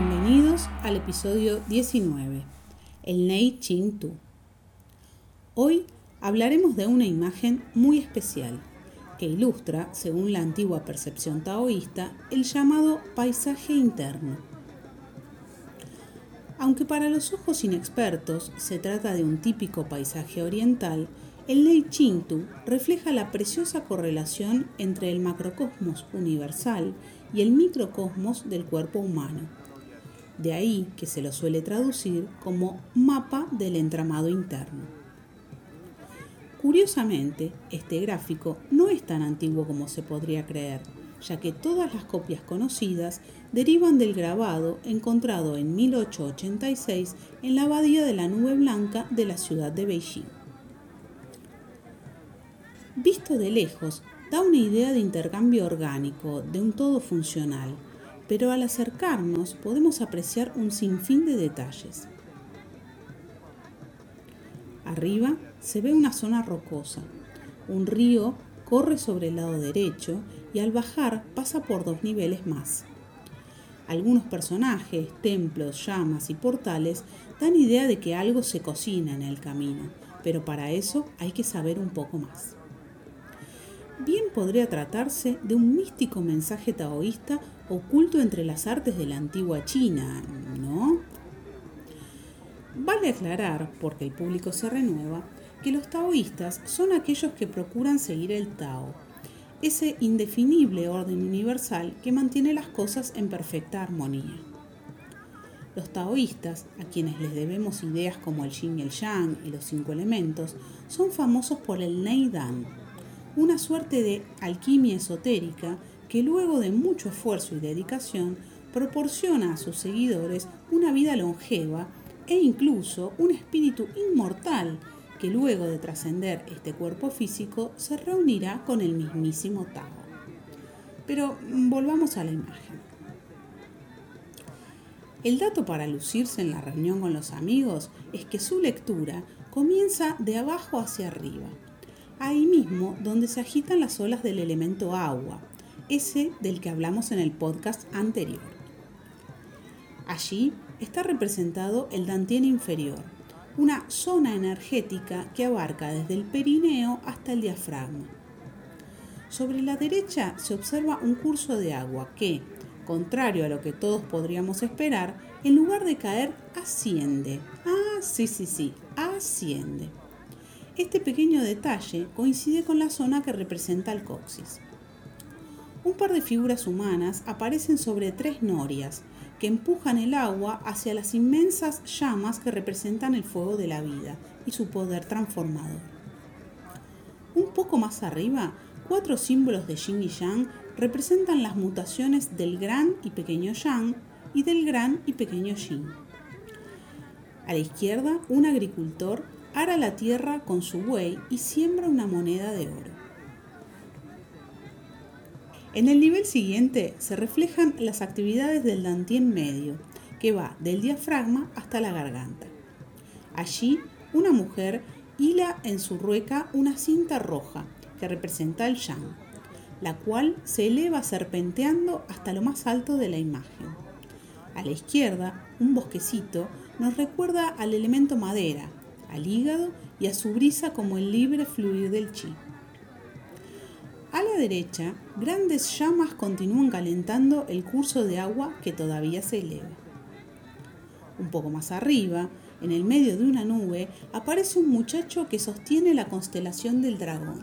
Bienvenidos al episodio 19, el Nei Ching Tu. Hoy hablaremos de una imagen muy especial que ilustra, según la antigua percepción taoísta, el llamado paisaje interno. Aunque para los ojos inexpertos se trata de un típico paisaje oriental, el Nei Tu refleja la preciosa correlación entre el macrocosmos universal y el microcosmos del cuerpo humano. De ahí que se lo suele traducir como mapa del entramado interno. Curiosamente, este gráfico no es tan antiguo como se podría creer, ya que todas las copias conocidas derivan del grabado encontrado en 1886 en la abadía de la Nube Blanca de la ciudad de Beijing. Visto de lejos, da una idea de intercambio orgánico, de un todo funcional, pero al acercarnos podemos apreciar un sinfín de detalles. Arriba se ve una zona rocosa. Un río corre sobre el lado derecho y al bajar pasa por dos niveles más. Algunos personajes, templos, llamas y portales dan idea de que algo se cocina en el camino, pero para eso hay que saber un poco más bien podría tratarse de un místico mensaje taoísta oculto entre las artes de la antigua China, ¿no? Vale aclarar, porque el público se renueva, que los taoístas son aquellos que procuran seguir el Tao, ese indefinible orden universal que mantiene las cosas en perfecta armonía. Los taoístas, a quienes les debemos ideas como el yin y el yang y los cinco elementos, son famosos por el Neidan, una suerte de alquimia esotérica que luego de mucho esfuerzo y dedicación proporciona a sus seguidores una vida longeva e incluso un espíritu inmortal que luego de trascender este cuerpo físico se reunirá con el mismísimo Tao. Pero volvamos a la imagen. El dato para lucirse en la reunión con los amigos es que su lectura comienza de abajo hacia arriba, ahí mismo donde se agitan las olas del elemento agua, ese del que hablamos en el podcast anterior. Allí está representado el Dantien inferior, una zona energética que abarca desde el perineo hasta el diafragma. Sobre la derecha se observa un curso de agua que, contrario a lo que todos podríamos esperar, en lugar de caer, asciende. Ah, sí, sí, sí, asciende. Este pequeño detalle coincide con la zona que representa el coxis. Un par de figuras humanas aparecen sobre tres norias que empujan el agua hacia las inmensas llamas que representan el fuego de la vida y su poder transformador. Un poco más arriba, cuatro símbolos de yin y yang representan las mutaciones del gran y pequeño yang y del gran y pequeño yin. A la izquierda, un agricultor ara la tierra con su buey y siembra una moneda de oro. En el nivel siguiente se reflejan las actividades del dantien medio, que va del diafragma hasta la garganta. Allí, una mujer hila en su rueca una cinta roja que representa el yang, la cual se eleva serpenteando hasta lo más alto de la imagen. A la izquierda, un bosquecito nos recuerda al elemento madera, al hígado y a su brisa como el libre fluir del chi. A la derecha, grandes llamas continúan calentando el curso de agua que todavía se eleva. Un poco más arriba, en el medio de una nube, aparece un muchacho que sostiene la constelación del dragón.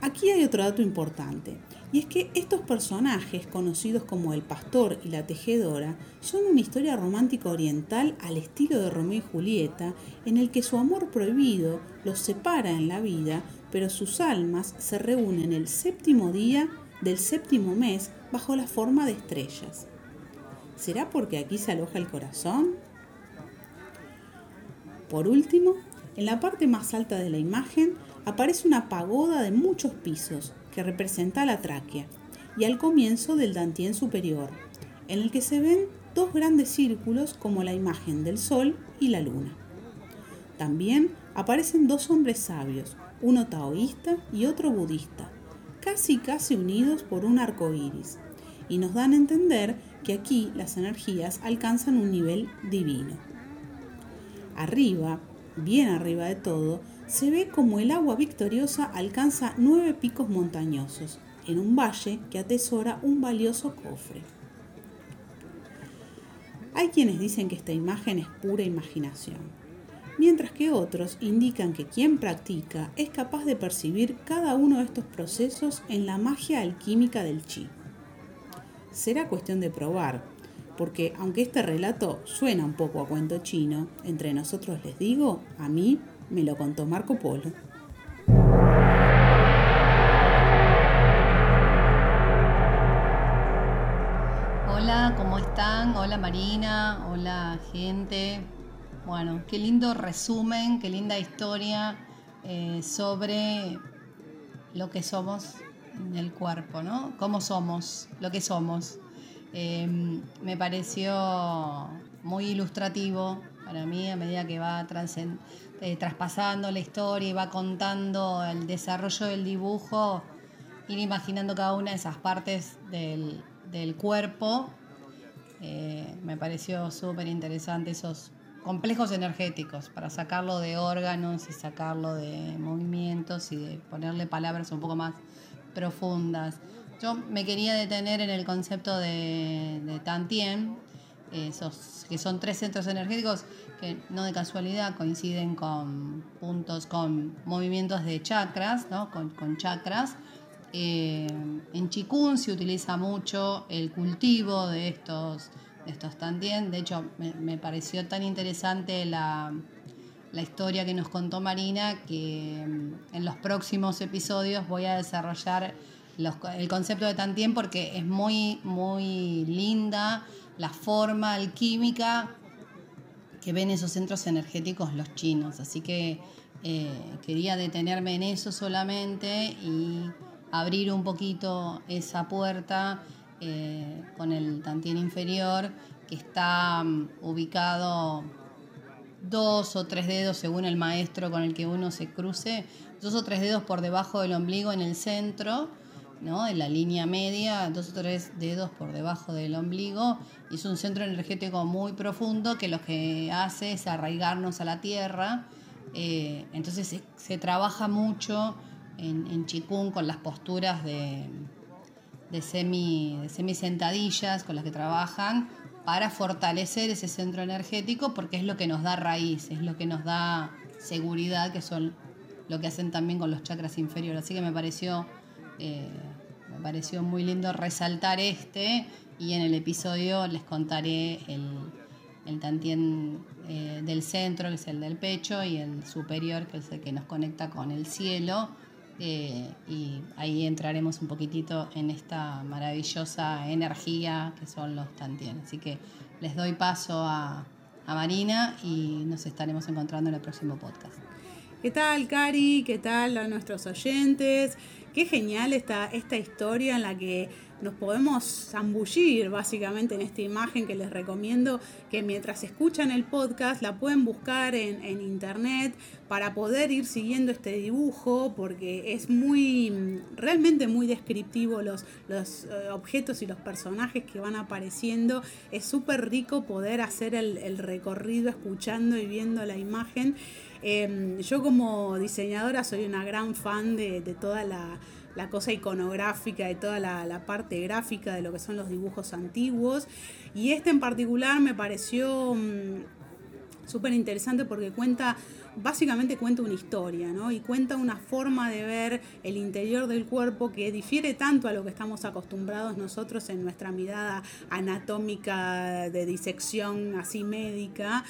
Aquí hay otro dato importante. Y es que estos personajes, conocidos como el pastor y la tejedora, son una historia romántica oriental al estilo de Romeo y Julieta, en el que su amor prohibido los separa en la vida, pero sus almas se reúnen el séptimo día del séptimo mes bajo la forma de estrellas. ¿Será porque aquí se aloja el corazón? Por último, en la parte más alta de la imagen aparece una pagoda de muchos pisos, que representa la tráquea, y al comienzo del dantien superior, en el que se ven dos grandes círculos como la imagen del sol y la luna. También aparecen dos hombres sabios, uno taoísta y otro budista, casi casi unidos por un arco iris, y nos dan a entender que aquí las energías alcanzan un nivel divino. Arriba, bien arriba de todo, se ve como el agua victoriosa alcanza nueve picos montañosos, en un valle que atesora un valioso cofre. Hay quienes dicen que esta imagen es pura imaginación, mientras que otros indican que quien practica es capaz de percibir cada uno de estos procesos en la magia alquímica del chi. Será cuestión de probar, porque aunque este relato suena un poco a cuento chino, entre nosotros les digo, a mí me lo contó Marco Polo. Hola, ¿cómo están? Hola Marina, hola gente. Bueno, qué lindo resumen, qué linda historia eh, sobre lo que somos en el cuerpo, ¿no? Cómo somos, lo que somos. Em, me pareció muy ilustrativo para mí a medida que va eh, traspasando la historia y va contando el desarrollo del dibujo, ir imaginando cada una de esas partes del, cuerpo. Eh, me pareció súper interesante esos complejos energéticos para sacarlo de órganos y sacarlo de movimientos y de ponerle palabras un poco más profundas. Yo me quería detener en el concepto de Tantien, que son tres centros energéticos que no de casualidad coinciden con puntos, con movimientos de chakras, ¿no? con, chakras. Eh, en Chikun se utiliza mucho el cultivo de estos, de estos Tantien. De hecho, me, pareció tan interesante la, la historia que nos contó Marina que mm, en los próximos episodios voy a desarrollar el concepto de Tantien porque es muy, muy linda la forma alquímica que ven esos centros energéticos los chinos. Así que eh, quería detenerme en eso solamente y abrir un poquito esa puerta eh, con el Tantien inferior que está mm, ubicado dos o tres dedos según el maestro con el que uno se cruce, dos o tres dedos por debajo del ombligo en el centro ¿no? en la línea media, dos o tres dedos por debajo del ombligo. Es un centro energético muy profundo que lo que hace es arraigarnos a la tierra. Eh, entonces se, trabaja mucho en, en Chikung con las posturas de, de, semi, de semi sentadillas con las que trabajan para fortalecer ese centro energético porque es lo que nos da raíz, es lo que nos da seguridad, que son lo que hacen también con los chakras inferiores. Así que me pareció eh, me pareció muy lindo resaltar este y en el episodio les contaré el, el tantien eh, del centro, que es el del pecho, y el superior, que es el que nos conecta con el cielo. Eh, y ahí entraremos un poquitito en esta maravillosa energía que son los tantien. Así que les doy paso a, a Marina y nos estaremos encontrando en el próximo podcast. ¿Qué tal, Cari? ¿Qué tal a nuestros oyentes? Qué genial esta, esta historia en la que nos podemos zambullir básicamente en esta imagen que les recomiendo que mientras escuchan el podcast la pueden buscar en, internet para poder ir siguiendo este dibujo porque es muy realmente muy descriptivo los, los eh, objetos y los personajes que van apareciendo. Es súper rico poder hacer el recorrido escuchando y viendo la imagen. Em, yo como diseñadora soy una gran fan de, toda la, cosa iconográfica, de toda la, parte gráfica de lo que son los dibujos antiguos. Y este en particular me pareció mm, súper interesante porque cuenta, básicamente cuenta una historia, ¿no? Y cuenta una forma de ver el interior del cuerpo que difiere tanto a lo que estamos acostumbrados nosotros en nuestra mirada anatómica de disección así médica.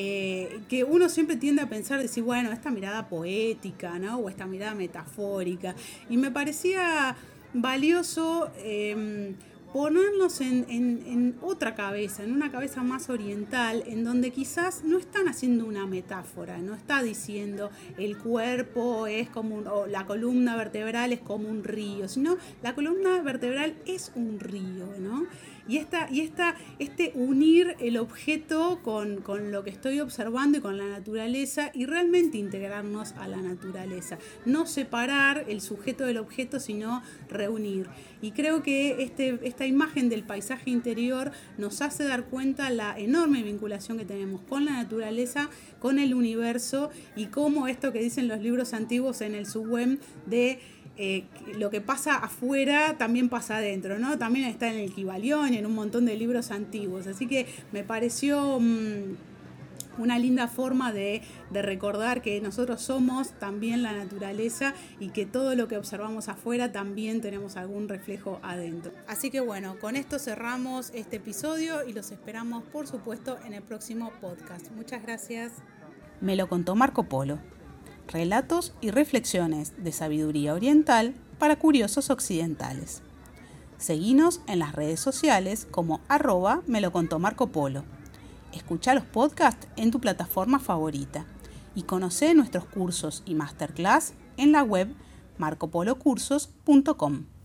Eh, que uno siempre tiende a pensar, decir, bueno, esta mirada poética, ¿no? O esta mirada metafórica. Y me parecía valioso em, ponernos en, otra cabeza, en una cabeza más oriental, en donde quizás no están haciendo una metáfora, no está diciendo el cuerpo es como o la columna vertebral es como un río, sino la columna vertebral es un río, ¿no? Y, esta, y esta, este unir el objeto con, lo que estoy observando y con la naturaleza y realmente integrarnos a la naturaleza. No separar el sujeto del objeto, sino reunir. Y creo que este, esta imagen del paisaje interior nos hace dar cuenta la enorme vinculación que tenemos con la naturaleza, con el universo y cómo esto que dicen los libros antiguos en el subwem de eh, lo que pasa afuera también pasa adentro, ¿no? También está en el Kibalión y en un montón de libros antiguos. Así que me pareció mm, una linda forma de, recordar que nosotros somos también la naturaleza y que todo lo que observamos afuera también tenemos algún reflejo adentro. Así que bueno, con esto cerramos este episodio y los esperamos por supuesto en el próximo podcast. Muchas gracias. Me lo contó Marco Polo relatos y reflexiones de sabiduría oriental para curiosos occidentales. Seguinos en las redes sociales como arroba me lo contó Marco Polo. Escucha los podcasts en tu plataforma favorita y conoce nuestros cursos y masterclass en la web marcopolocursos.com.